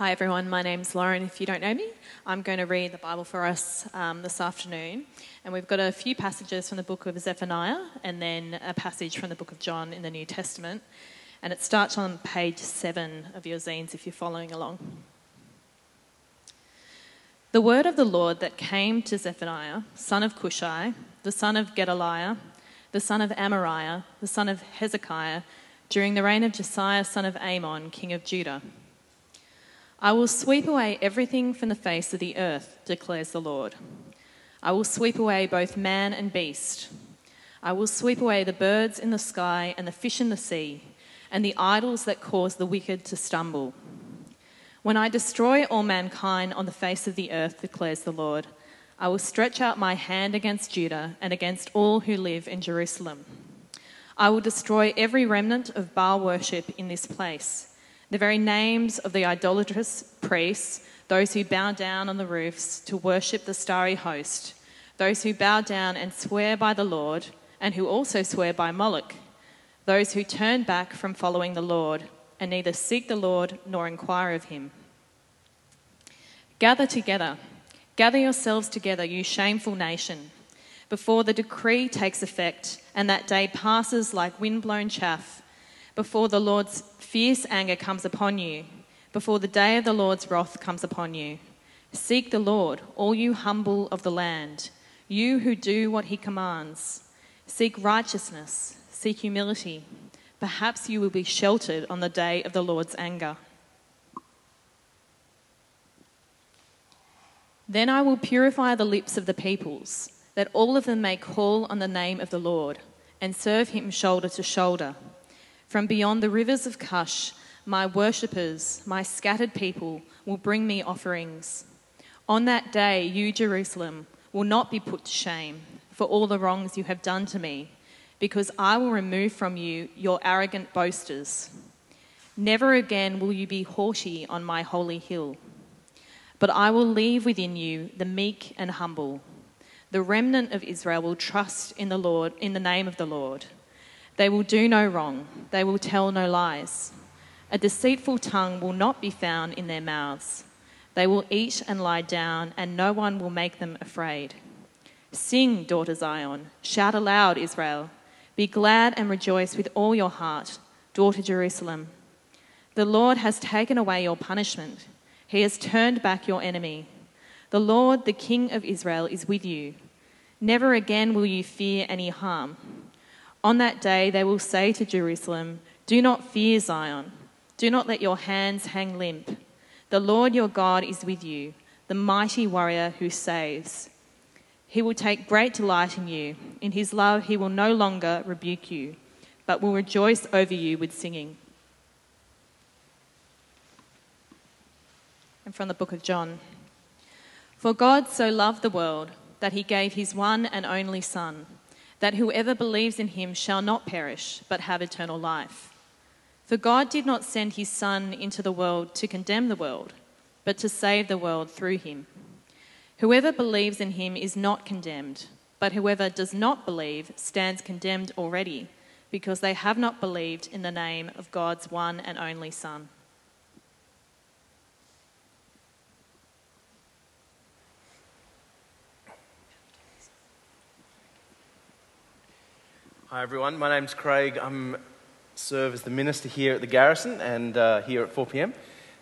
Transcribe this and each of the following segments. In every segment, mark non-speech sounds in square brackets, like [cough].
Hi, everyone. My name's Lauren. If you don't know me, I'm going to read the Bible for us um, this afternoon. And we've got a few passages from the book of Zephaniah and then a passage from the book of John in the New Testament. And it starts on page seven of your zines if you're following along. The word of the Lord that came to Zephaniah, son of Cushai, the son of Gedaliah, the son of Amariah, the son of Hezekiah, during the reign of Josiah, son of Amon, king of Judah. I will sweep away everything from the face of the earth, declares the Lord. I will sweep away both man and beast. I will sweep away the birds in the sky and the fish in the sea, and the idols that cause the wicked to stumble. When I destroy all mankind on the face of the earth, declares the Lord, I will stretch out my hand against Judah and against all who live in Jerusalem. I will destroy every remnant of Baal worship in this place the very names of the idolatrous priests, those who bow down on the roofs to worship the starry host, those who bow down and swear by the Lord, and who also swear by Moloch, those who turn back from following the Lord, and neither seek the Lord nor inquire of him. Gather together, gather yourselves together, you shameful nation, before the decree takes effect and that day passes like wind-blown chaff, before the Lord's fierce anger comes upon you, before the day of the Lord's wrath comes upon you. Seek the Lord, all you humble of the land, you who do what he commands. Seek righteousness, seek humility. Perhaps you will be sheltered on the day of the Lord's anger. Then I will purify the lips of the peoples, that all of them may call on the name of the Lord and serve him shoulder to shoulder. From beyond the rivers of Cush, my worshippers, my scattered people, will bring me offerings. On that day, you, Jerusalem, will not be put to shame for all the wrongs you have done to me, because I will remove from you your arrogant boasters. Never again will you be haughty on my holy hill. But I will leave within you the meek and humble. The remnant of Israel will trust in the Lord, in the name of the Lord. They will do no wrong, they will tell no lies. A deceitful tongue will not be found in their mouths. They will eat and lie down, and no one will make them afraid. Sing, daughter Zion. Shout aloud, Israel. Be glad and rejoice with all your heart, daughter Jerusalem. The Lord has taken away your punishment, He has turned back your enemy. The Lord, the King of Israel, is with you. Never again will you fear any harm. On that day, they will say to Jerusalem, Do not fear Zion. Do not let your hands hang limp. The Lord your God is with you, the mighty warrior who saves. He will take great delight in you. In his love, he will no longer rebuke you, but will rejoice over you with singing. And from the book of John For God so loved the world that he gave his one and only Son that whoever believes in him shall not perish, but have eternal life. For God did not send his Son into the world to condemn the world, but to save the world through him. Whoever believes in him is not condemned, but whoever does not believe stands condemned already, because they have not believed in the name of God's one and only Son. Hi everyone, my name's Craig. I'm serve as the minister here at the Garrison and uh, here at 4 p.m.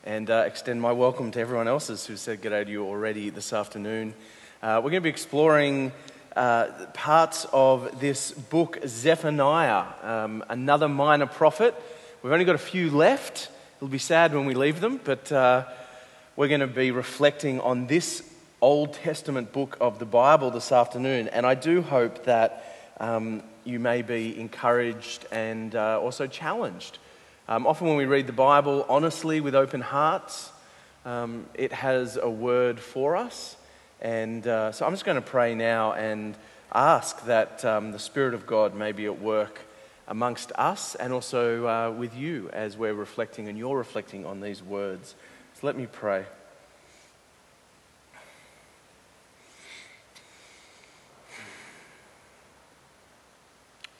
and uh, extend my welcome to everyone else who said good day to you already this afternoon. Uh, we're going to be exploring uh, parts of this book, Zephaniah, um, another minor prophet. We've only got a few left. It'll be sad when we leave them, but uh, we're going to be reflecting on this Old Testament book of the Bible this afternoon, and I do hope that. Um, you may be encouraged and uh, also challenged. Um, often, when we read the Bible honestly with open hearts, um, it has a word for us. And uh, so I'm just going to pray now and ask that um, the Spirit of God may be at work amongst us and also uh, with you as we're reflecting and you're reflecting on these words. So let me pray.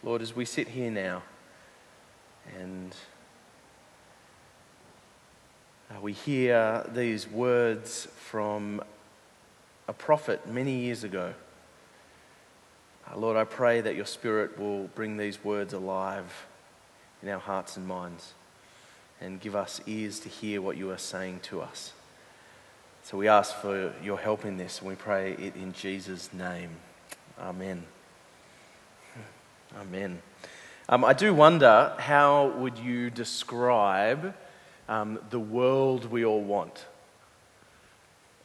Lord, as we sit here now and uh, we hear these words from a prophet many years ago. Uh, Lord, I pray that your Spirit will bring these words alive in our hearts and minds and give us ears to hear what you are saying to us. So we ask for your help in this and we pray it in Jesus' name. Amen. Amen. Um, I do wonder how would you describe um, the world we all want?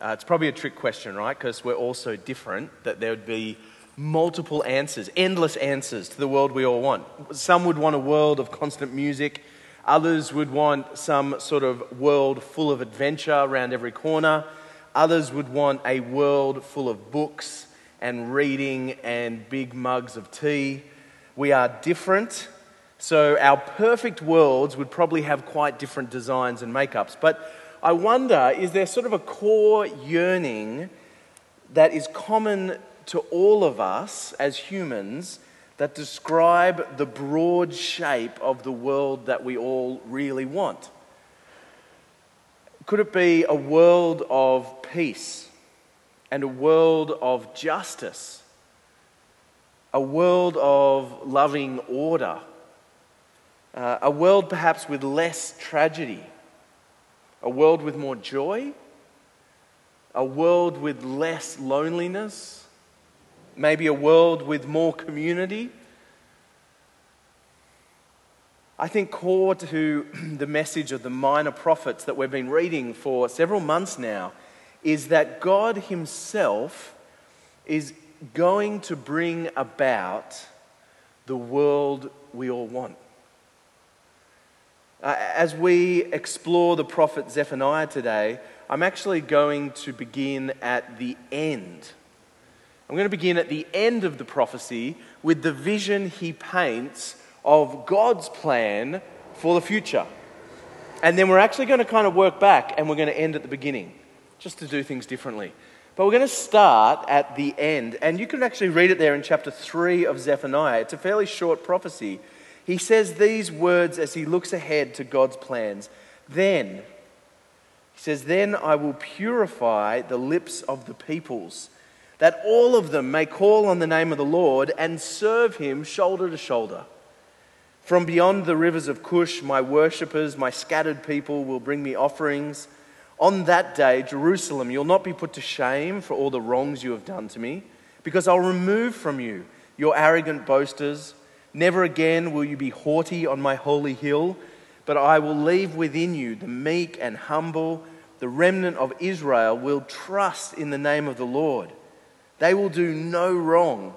Uh, it's probably a trick question, right? Because we're all so different that there would be multiple answers, endless answers to the world we all want. Some would want a world of constant music. Others would want some sort of world full of adventure around every corner. Others would want a world full of books and reading and big mugs of tea. We are different, so our perfect worlds would probably have quite different designs and makeups. But I wonder is there sort of a core yearning that is common to all of us as humans that describe the broad shape of the world that we all really want? Could it be a world of peace and a world of justice? A world of loving order? Uh, a world perhaps with less tragedy? A world with more joy? A world with less loneliness? maybe a world with more community. I think core to [clears throat] the message of the minor prophets that we've been reading for several months now is that God Himself is going to bring about the world we all want. Uh, as we explore the prophet Zephaniah today, I'm actually going to begin at the end I'm going to begin at the end of the prophecy with the vision he paints of God's plan for the future. And then we're actually going to kind of work back and we're going to end at the beginning, just to do things differently. But we're going to start at the end. And you can actually read it there in chapter 3 of Zephaniah. It's a fairly short prophecy. He says these words as he looks ahead to God's plans. Then, he says, Then I will purify the lips of the peoples that all of them may call on the name of the Lord and serve him shoulder to shoulder. From beyond the rivers of Cush, my worshippers, my scattered people will bring me offerings. On that day, Jerusalem, you'll not be put to shame for all the wrongs you have done to me, because I'll remove from you your arrogant boasters. Never again will you be haughty on my holy hill, but I will leave within you the meek and humble. The remnant of Israel will trust in the name of the Lord. They will do no wrong.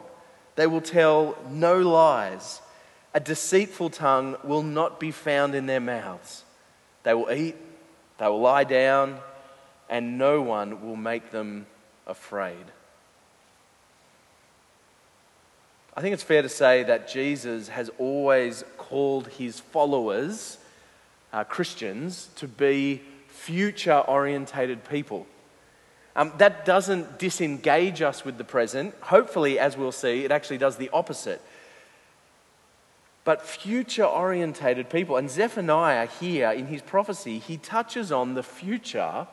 They will tell no lies. A deceitful tongue will not be found in their mouths. They will eat, they will lie down, and no one will make them afraid. I think it's fair to say that Jesus has always called his followers, uh, Christians, to be future orientated people. Um, that doesn't disengage us with the present. Hopefully, as we'll see, it actually does the opposite. But future orientated people, and Zephaniah here in his prophecy, he touches on the future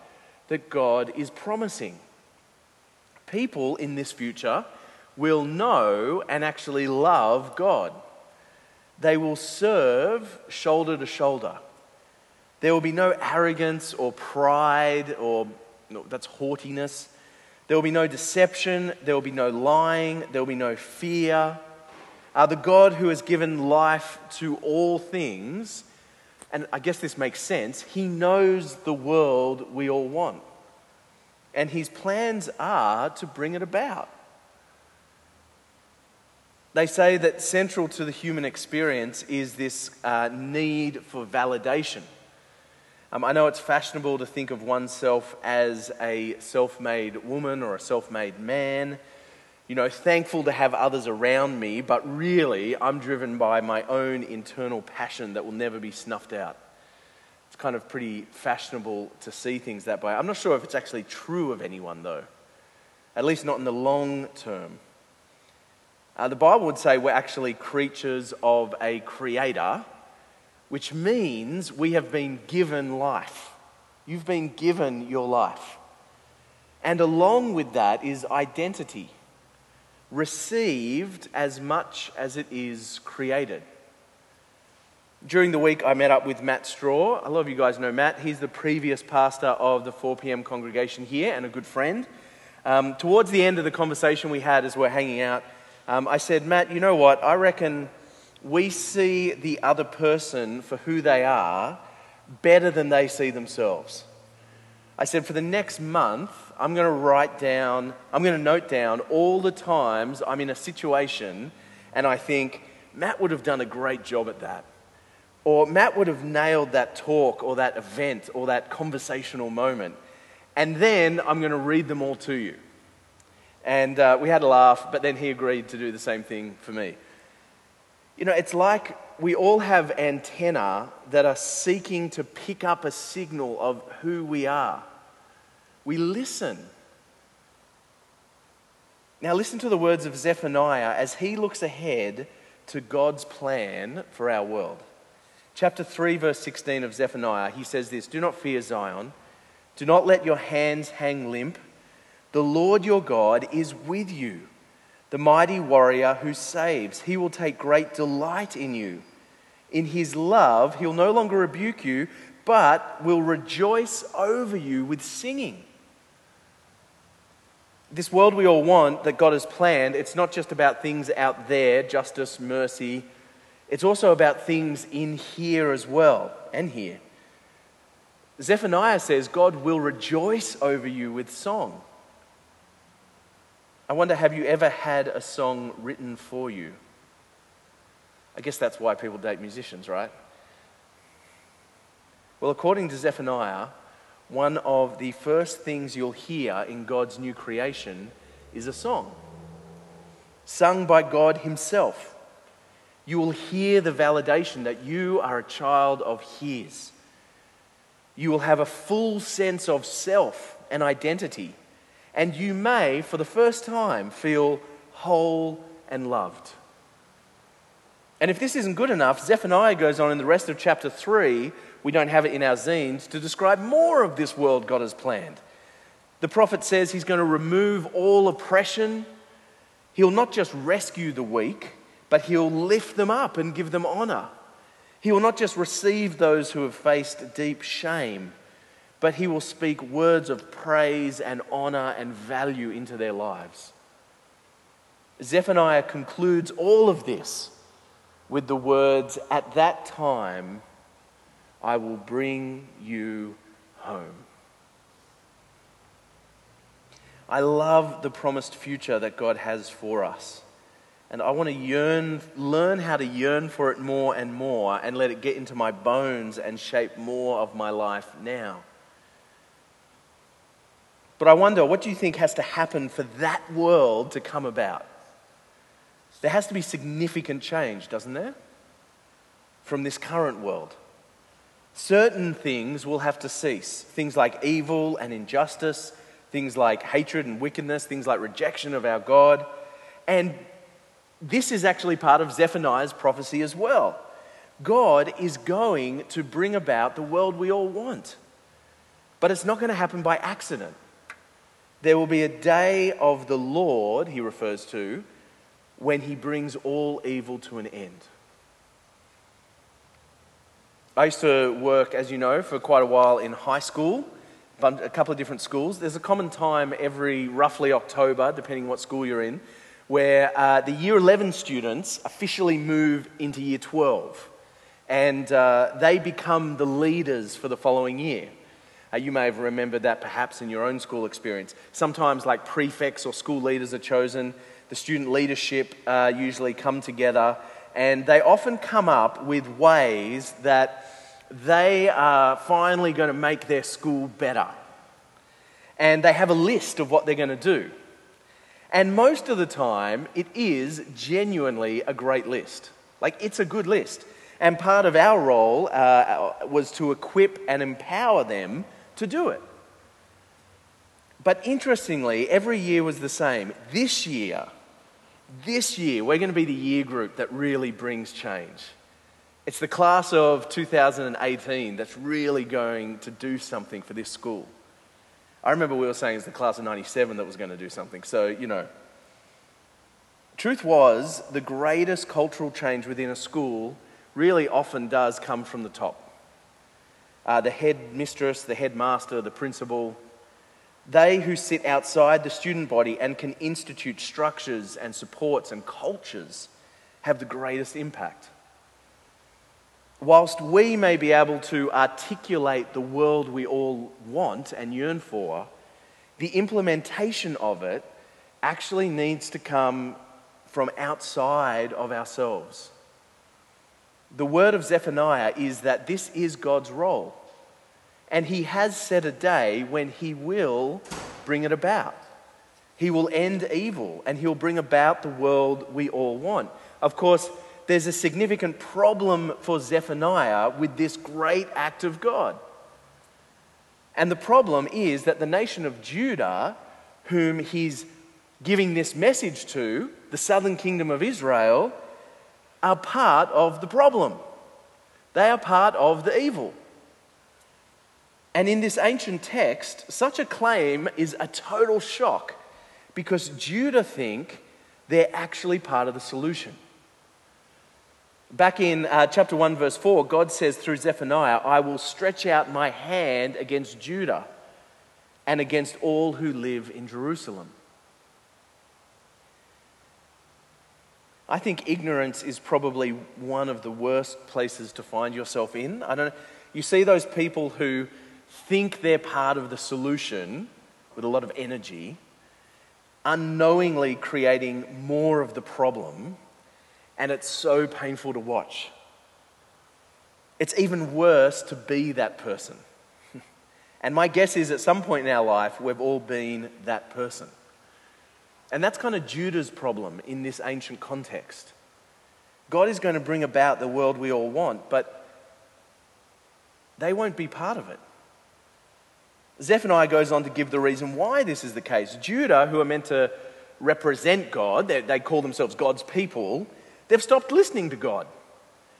that God is promising. People in this future will know and actually love God. They will serve shoulder to shoulder. There will be no arrogance or pride or no, that's haughtiness. There will be no deception. There will be no lying. There will be no fear. Uh, the God who has given life to all things, and I guess this makes sense, he knows the world we all want. And his plans are to bring it about. They say that central to the human experience is this uh, need for validation. Um, I know it's fashionable to think of oneself as a self made woman or a self made man. You know, thankful to have others around me, but really I'm driven by my own internal passion that will never be snuffed out. It's kind of pretty fashionable to see things that way. I'm not sure if it's actually true of anyone, though, at least not in the long term. Uh, the Bible would say we're actually creatures of a creator which means we have been given life. You've been given your life. And along with that is identity, received as much as it is created. During the week, I met up with Matt Straw. A lot of you guys know Matt. He's the previous pastor of the 4 p.m. congregation here and a good friend. Um, towards the end of the conversation we had as we're hanging out, um, I said, Matt, you know what? I reckon we see the other person for who they are better than they see themselves. I said, for the next month, I'm going to write down, I'm going to note down all the times I'm in a situation and I think, Matt would have done a great job at that. Or Matt would have nailed that talk or that event or that conversational moment. And then I'm going to read them all to you. And uh, we had a laugh, but then he agreed to do the same thing for me. You know, it's like we all have antenna that are seeking to pick up a signal of who we are. We listen. Now, listen to the words of Zephaniah as he looks ahead to God's plan for our world. Chapter 3, verse 16 of Zephaniah, he says this Do not fear Zion, do not let your hands hang limp. The Lord your God is with you the mighty warrior who saves. He will take great delight in you. In his love, he'll no longer rebuke you, but will rejoice over you with singing. This world we all want that God has planned, it's not just about things out there, justice, mercy. It's also about things in here as well, and here. Zephaniah says God will rejoice over you with song. I wonder, have you ever had a song written for you? I guess that's why people date musicians, right? Well, according to Zephaniah, one of the first things you'll hear in God's new creation is a song, sung by God Himself. You will hear the validation that you are a child of His. You will have a full sense of self and identity and you may, for the first time, feel whole and loved. And if this isn't good enough, Zephaniah goes on in the rest of chapter 3, we don't have it in our zines, to describe more of this world God has planned. The prophet says he's going to remove all oppression. He'll not just rescue the weak, but he'll lift them up and give them honor. He will not just receive those who have faced deep shame, but he will speak words of praise and honor and value into their lives. Zephaniah concludes all of this with the words, At that time, I will bring you home. I love the promised future that God has for us. And I want to yearn, learn how to yearn for it more and more and let it get into my bones and shape more of my life now. But I wonder, what do you think has to happen for that world to come about? There has to be significant change, doesn't there? From this current world. Certain things will have to cease. Things like evil and injustice, things like hatred and wickedness, things like rejection of our God. And this is actually part of Zephaniah's prophecy as well. God is going to bring about the world we all want. But it's not going to happen by accident. There will be a day of the Lord, he refers to, when he brings all evil to an end. I used to work, as you know, for quite a while in high school, a couple of different schools. There's a common time every roughly October, depending what school you're in, where uh, the year 11 students officially move into year 12 and uh, they become the leaders for the following year. Uh, you may have remembered that perhaps in your own school experience. Sometimes, like prefects or school leaders are chosen, the student leadership uh, usually come together, and they often come up with ways that they are finally going to make their school better. And they have a list of what they're going to do. And most of the time, it is genuinely a great list. Like, it's a good list. And part of our role uh, was to equip and empower them to do it. But interestingly, every year was the same. This year, this year, we're going to be the year group that really brings change. It's the class of 2018 that's really going to do something for this school. I remember we were saying it's the class of 97 that was going to do something. So, you know. Truth was, the greatest cultural change within a school really often does come from the top. Uh, the head mistress, the headmaster, the principal, they who sit outside the student body and can institute structures and supports and cultures have the greatest impact. Whilst we may be able to articulate the world we all want and yearn for, the implementation of it actually needs to come from outside of ourselves. The word of Zephaniah is that this is God's role. And he has set a day when he will bring it about. He will end evil and he'll bring about the world we all want. Of course, there's a significant problem for Zephaniah with this great act of God. And the problem is that the nation of Judah, whom he's giving this message to, the southern kingdom of Israel, are part of the problem. They are part of the evil. And in this ancient text, such a claim is a total shock because Judah think they're actually part of the solution. Back in uh, chapter 1, verse 4, God says through Zephaniah, I will stretch out my hand against Judah and against all who live in Jerusalem. I think ignorance is probably one of the worst places to find yourself in. I don't know. You see those people who think they're part of the solution with a lot of energy, unknowingly creating more of the problem and it's so painful to watch. It's even worse to be that person. [laughs] and my guess is at some point in our life, we've all been that person. And that's kind of Judah's problem in this ancient context. God is going to bring about the world we all want, but they won't be part of it. Zephaniah goes on to give the reason why this is the case. Judah, who are meant to represent God, they, they call themselves God's people, They've stopped listening to God.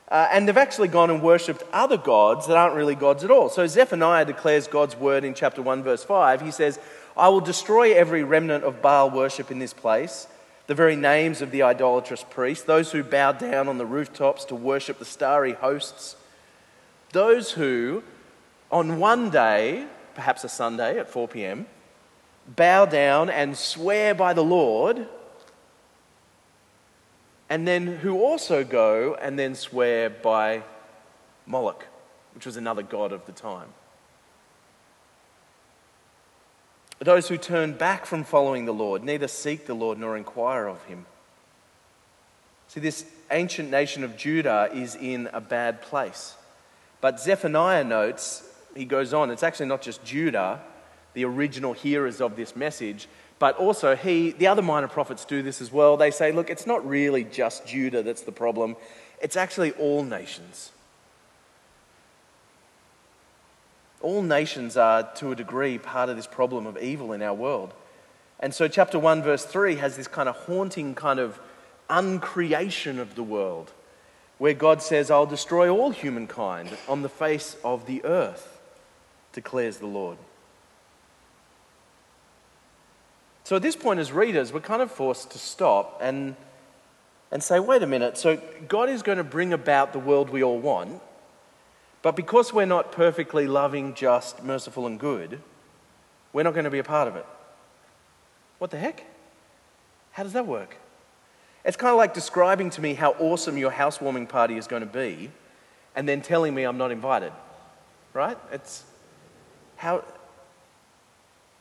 Uh, and they've actually gone and worshipped other gods that aren't really gods at all. So Zephaniah declares God's word in chapter 1, verse 5. He says, I will destroy every remnant of Baal worship in this place, the very names of the idolatrous priests, those who bow down on the rooftops to worship the starry hosts, those who, on one day, perhaps a Sunday at 4 p.m., bow down and swear by the Lord and then who also go and then swear by Moloch, which was another god of the time. Those who turn back from following the Lord neither seek the Lord nor inquire of him. See, this ancient nation of Judah is in a bad place. But Zephaniah notes, he goes on, it's actually not just Judah, the original hearers of this message, but also, he, the other minor prophets do this as well. They say, look, it's not really just Judah that's the problem, it's actually all nations. All nations are, to a degree, part of this problem of evil in our world. And so, chapter 1, verse 3 has this kind of haunting kind of uncreation of the world, where God says, I'll destroy all humankind on the face of the earth, declares the Lord. So at this point, as readers, we're kind of forced to stop and, and say, wait a minute, so God is going to bring about the world we all want, but because we're not perfectly loving, just, merciful, and good, we're not going to be a part of it. What the heck? How does that work? It's kind of like describing to me how awesome your housewarming party is going to be and then telling me I'm not invited. Right? It's how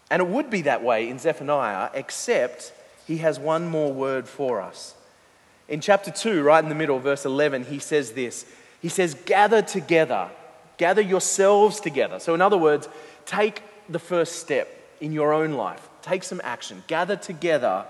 and it would be that way in Zephaniah, except he has one more word for us. In chapter 2, right in the middle, verse 11, he says this He says, Gather together, gather yourselves together. So, in other words, take the first step in your own life, take some action, gather together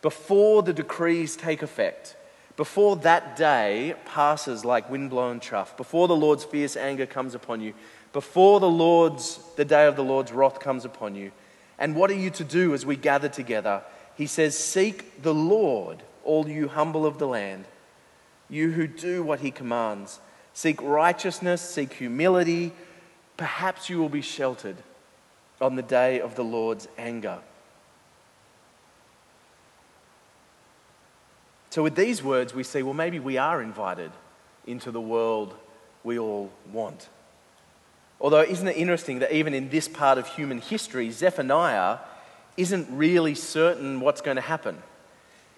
before the decrees take effect. Before that day passes like windblown chaff, before the Lord's fierce anger comes upon you, before the Lord's, the day of the Lord's wrath comes upon you. And what are you to do as we gather together? He says, Seek the Lord, all you humble of the land. you who do what he commands. Seek righteousness, seek humility. Perhaps you will be sheltered on the day of the Lord's anger. So, with these words, we see well, maybe we are invited into the world we all want. Although, isn't it interesting that even in this part of human history, Zephaniah isn't really certain what's going to happen?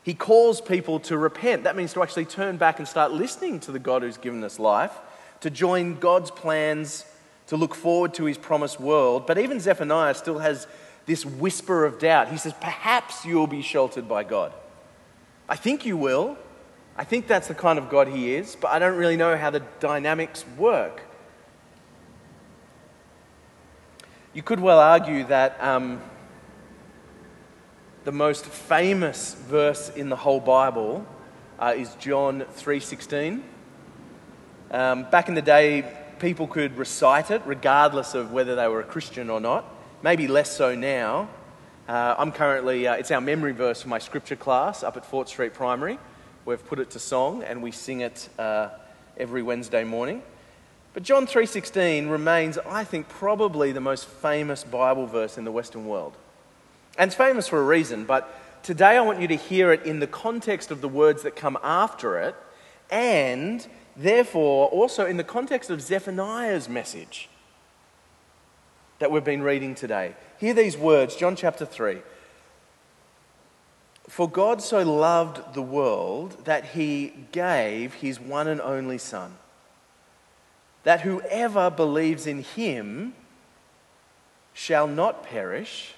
He calls people to repent. That means to actually turn back and start listening to the God who's given us life, to join God's plans, to look forward to his promised world. But even Zephaniah still has this whisper of doubt. He says, Perhaps you'll be sheltered by God. I think you will. I think that's the kind of God he is, but I don't really know how the dynamics work. You could well argue that. Um, the most famous verse in the whole Bible uh, is John 3:16. Um, back in the day, people could recite it regardless of whether they were a Christian or not. Maybe less so now. Uh, I'm currently, uh, it's our memory verse for my scripture class up at Fort Street Primary. We've put it to song and we sing it uh, every Wednesday morning. But John 3:16 remains, I think, probably the most famous Bible verse in the Western world. And it's famous for a reason, but today I want you to hear it in the context of the words that come after it, and therefore also in the context of Zephaniah's message that we've been reading today. Hear these words, John chapter 3. For God so loved the world that he gave his one and only Son, that whoever believes in him shall not perish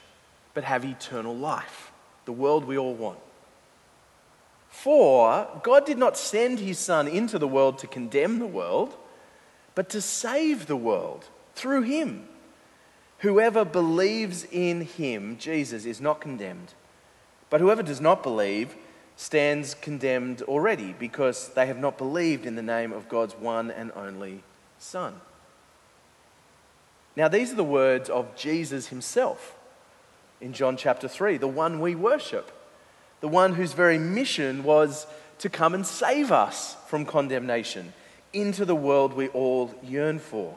but have eternal life, the world we all want. For God did not send his Son into the world to condemn the world, but to save the world through him. Whoever believes in him, Jesus, is not condemned. But whoever does not believe stands condemned already because they have not believed in the name of God's one and only Son. Now, these are the words of Jesus himself in John chapter 3, the one we worship, the one whose very mission was to come and save us from condemnation into the world we all yearn for.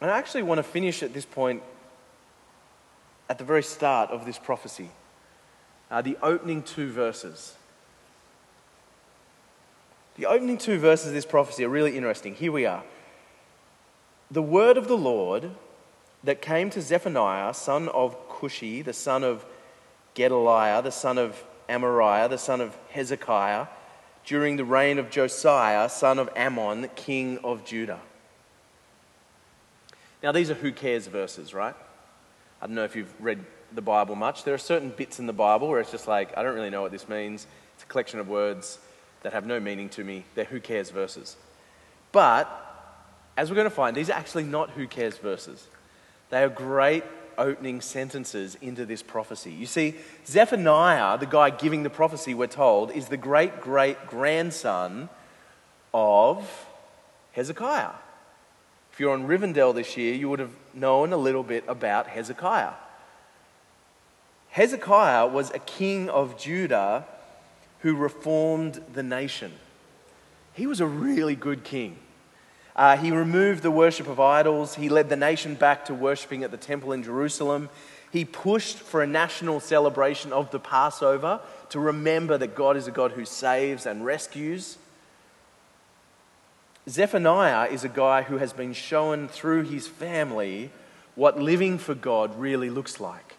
And I actually want to finish at this point at the very start of this prophecy, uh, the opening two verses. The opening two verses of this prophecy are really interesting. Here we are the word of the Lord that came to Zephaniah, son of Cushi, the son of Gedaliah, the son of Amariah, the son of Hezekiah, during the reign of Josiah, son of Amon, king of Judah. Now, these are who cares verses, right? I don't know if you've read the Bible much. There are certain bits in the Bible where it's just like, I don't really know what this means. It's a collection of words that have no meaning to me. They're who cares verses. But as we're going to find, these are actually not who cares verses. They are great opening sentences into this prophecy. You see, Zephaniah, the guy giving the prophecy, we're told, is the great great grandson of Hezekiah. If you're on Rivendell this year, you would have known a little bit about Hezekiah. Hezekiah was a king of Judah who reformed the nation. He was a really good king. Uh, he removed the worship of idols. He led the nation back to worshiping at the temple in Jerusalem. He pushed for a national celebration of the Passover to remember that God is a God who saves and rescues. Zephaniah is a guy who has been shown through his family what living for God really looks like.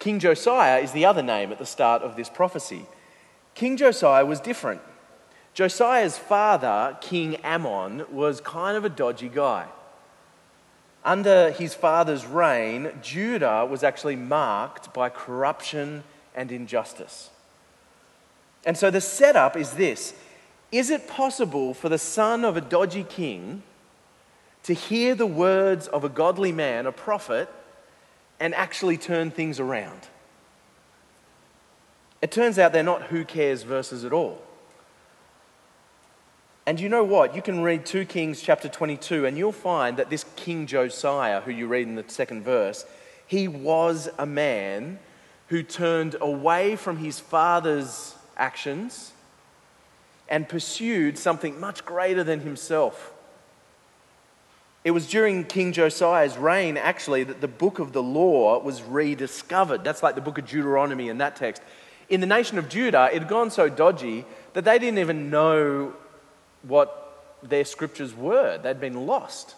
King Josiah is the other name at the start of this prophecy. King Josiah was different. Josiah's father, King Amon, was kind of a dodgy guy. Under his father's reign, Judah was actually marked by corruption and injustice. And so the setup is this Is it possible for the son of a dodgy king to hear the words of a godly man, a prophet, and actually turn things around? It turns out they're not who cares verses at all. And you know what? You can read 2 Kings chapter 22, and you'll find that this King Josiah, who you read in the second verse, he was a man who turned away from his father's actions and pursued something much greater than himself. It was during King Josiah's reign, actually, that the book of the law was rediscovered. That's like the book of Deuteronomy in that text. In the nation of Judah, it had gone so dodgy that they didn't even know what their scriptures were, they'd been lost.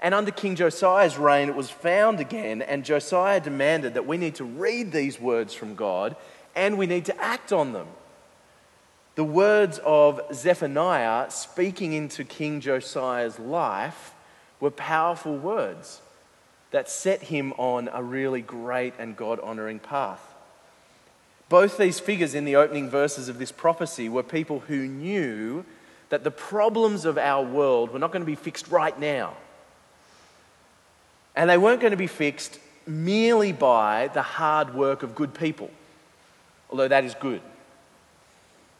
And under King Josiah's reign, it was found again, and Josiah demanded that we need to read these words from God and we need to act on them. The words of Zephaniah speaking into King Josiah's life were powerful words that set him on a really great and God honoring path. Both these figures in the opening verses of this prophecy were people who knew that the problems of our world were not going to be fixed right now. And they weren't going to be fixed merely by the hard work of good people, although that is good.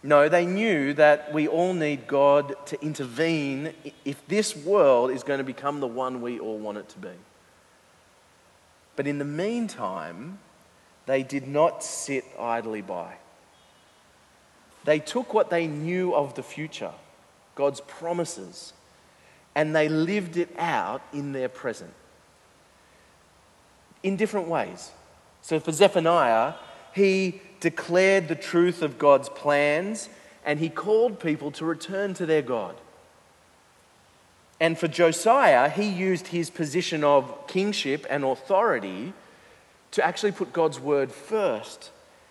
No, they knew that we all need God to intervene if this world is going to become the one we all want it to be. But in the meantime, they did not sit idly by. They took what they knew of the future, God's promises, and they lived it out in their present in different ways. So for Zephaniah, he declared the truth of God's plans and he called people to return to their God. And for Josiah, he used his position of kingship and authority to actually put God's word first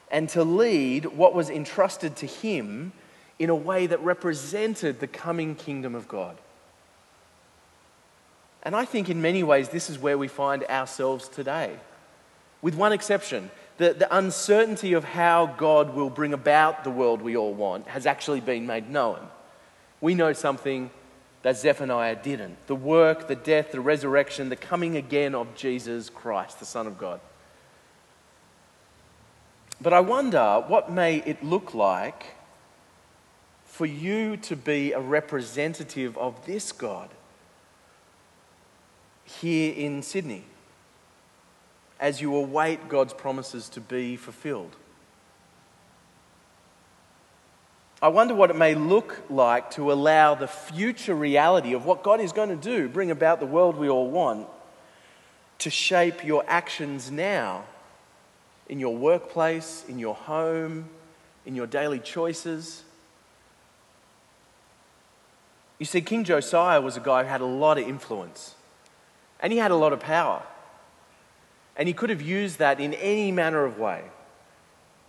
and to lead what was entrusted to him in a way that represented the coming kingdom of God. And I think in many ways, this is where we find ourselves today, with one exception the, the uncertainty of how God will bring about the world we all want has actually been made known. We know something that Zephaniah didn't the work, the death, the resurrection, the coming again of Jesus Christ, the Son of God. But I wonder what may it look like for you to be a representative of this God here in Sydney? As you await God's promises to be fulfilled. I wonder what it may look like to allow the future reality of what God is going to do, bring about the world we all want, to shape your actions now in your workplace, in your home, in your daily choices. You see, King Josiah was a guy who had a lot of influence and he had a lot of power. And he could have used that in any manner of way.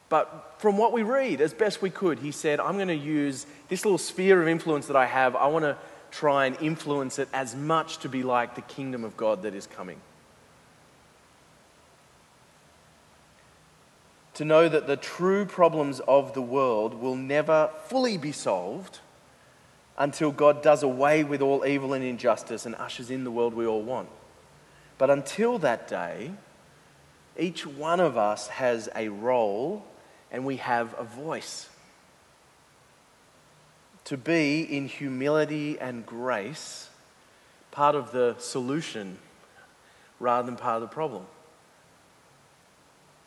But from what we read, as best we could, he said, I'm going to use this little sphere of influence that I have, I want to try and influence it as much to be like the kingdom of God that is coming. To know that the true problems of the world will never fully be solved until God does away with all evil and injustice and ushers in the world we all want. But until that day, each one of us has a role and we have a voice. To be in humility and grace, part of the solution rather than part of the problem.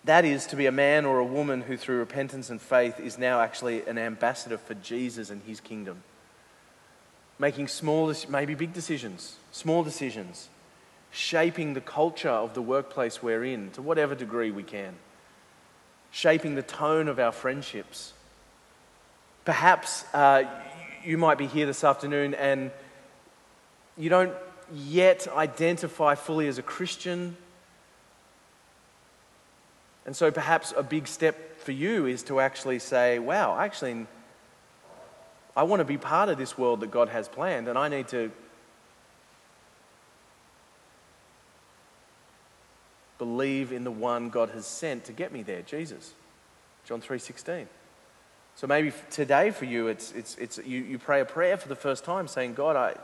That is to be a man or a woman who, through repentance and faith, is now actually an ambassador for Jesus and his kingdom. Making small, maybe big decisions, small decisions shaping the culture of the workplace we're in to whatever degree we can, shaping the tone of our friendships. Perhaps uh, you might be here this afternoon and you don't yet identify fully as a Christian. And so perhaps a big step for you is to actually say, wow, actually, I want to be part of this world that God has planned, and I need to believe in the one God has sent to get me there, Jesus. John 3:16. So maybe today for you, it's, it's, it's, you, you pray a prayer for the first time saying, God, I,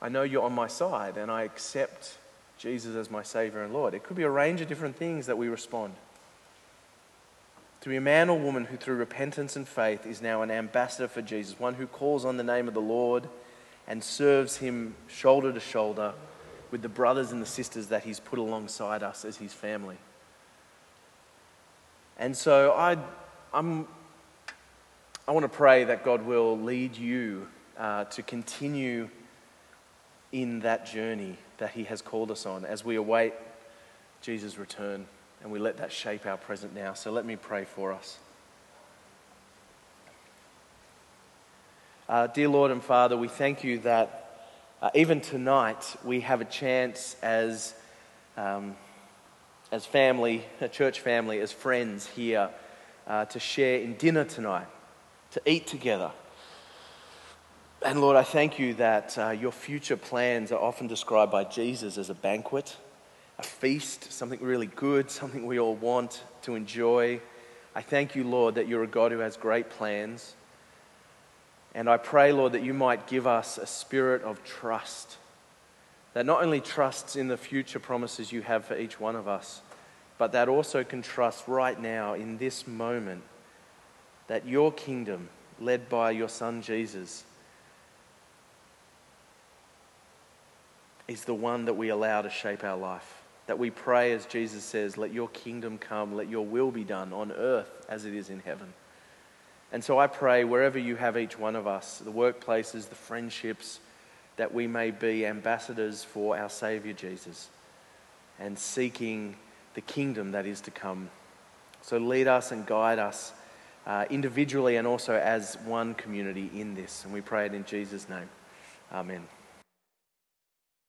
I know you're on my side and I accept Jesus as my Savior and Lord. It could be a range of different things that we respond. To be a man or woman who, through repentance and faith, is now an ambassador for Jesus, one who calls on the name of the Lord and serves him shoulder to shoulder with the brothers and the sisters that He's put alongside us as His family. And so I, I'm, I want to pray that God will lead you uh, to continue in that journey that He has called us on as we await Jesus' return and we let that shape our present now. So let me pray for us. Uh, dear Lord and Father, we thank you that uh, even tonight we have a chance as, um, as family, a church family, as friends here uh, to share in dinner tonight, to eat together. And Lord, I thank you that uh, your future plans are often described by Jesus as a banquet a feast, something really good, something we all want to enjoy. I thank you, Lord, that you're a God who has great plans. And I pray, Lord, that you might give us a spirit of trust that not only trusts in the future promises you have for each one of us, but that also can trust right now in this moment that your kingdom, led by your Son Jesus, is the one that we allow to shape our life that we pray, as Jesus says, let your kingdom come, let your will be done on earth as it is in heaven. And so I pray, wherever you have each one of us, the workplaces, the friendships, that we may be ambassadors for our Savior Jesus and seeking the kingdom that is to come. So lead us and guide us uh, individually and also as one community in this. And we pray it in Jesus' name. Amen.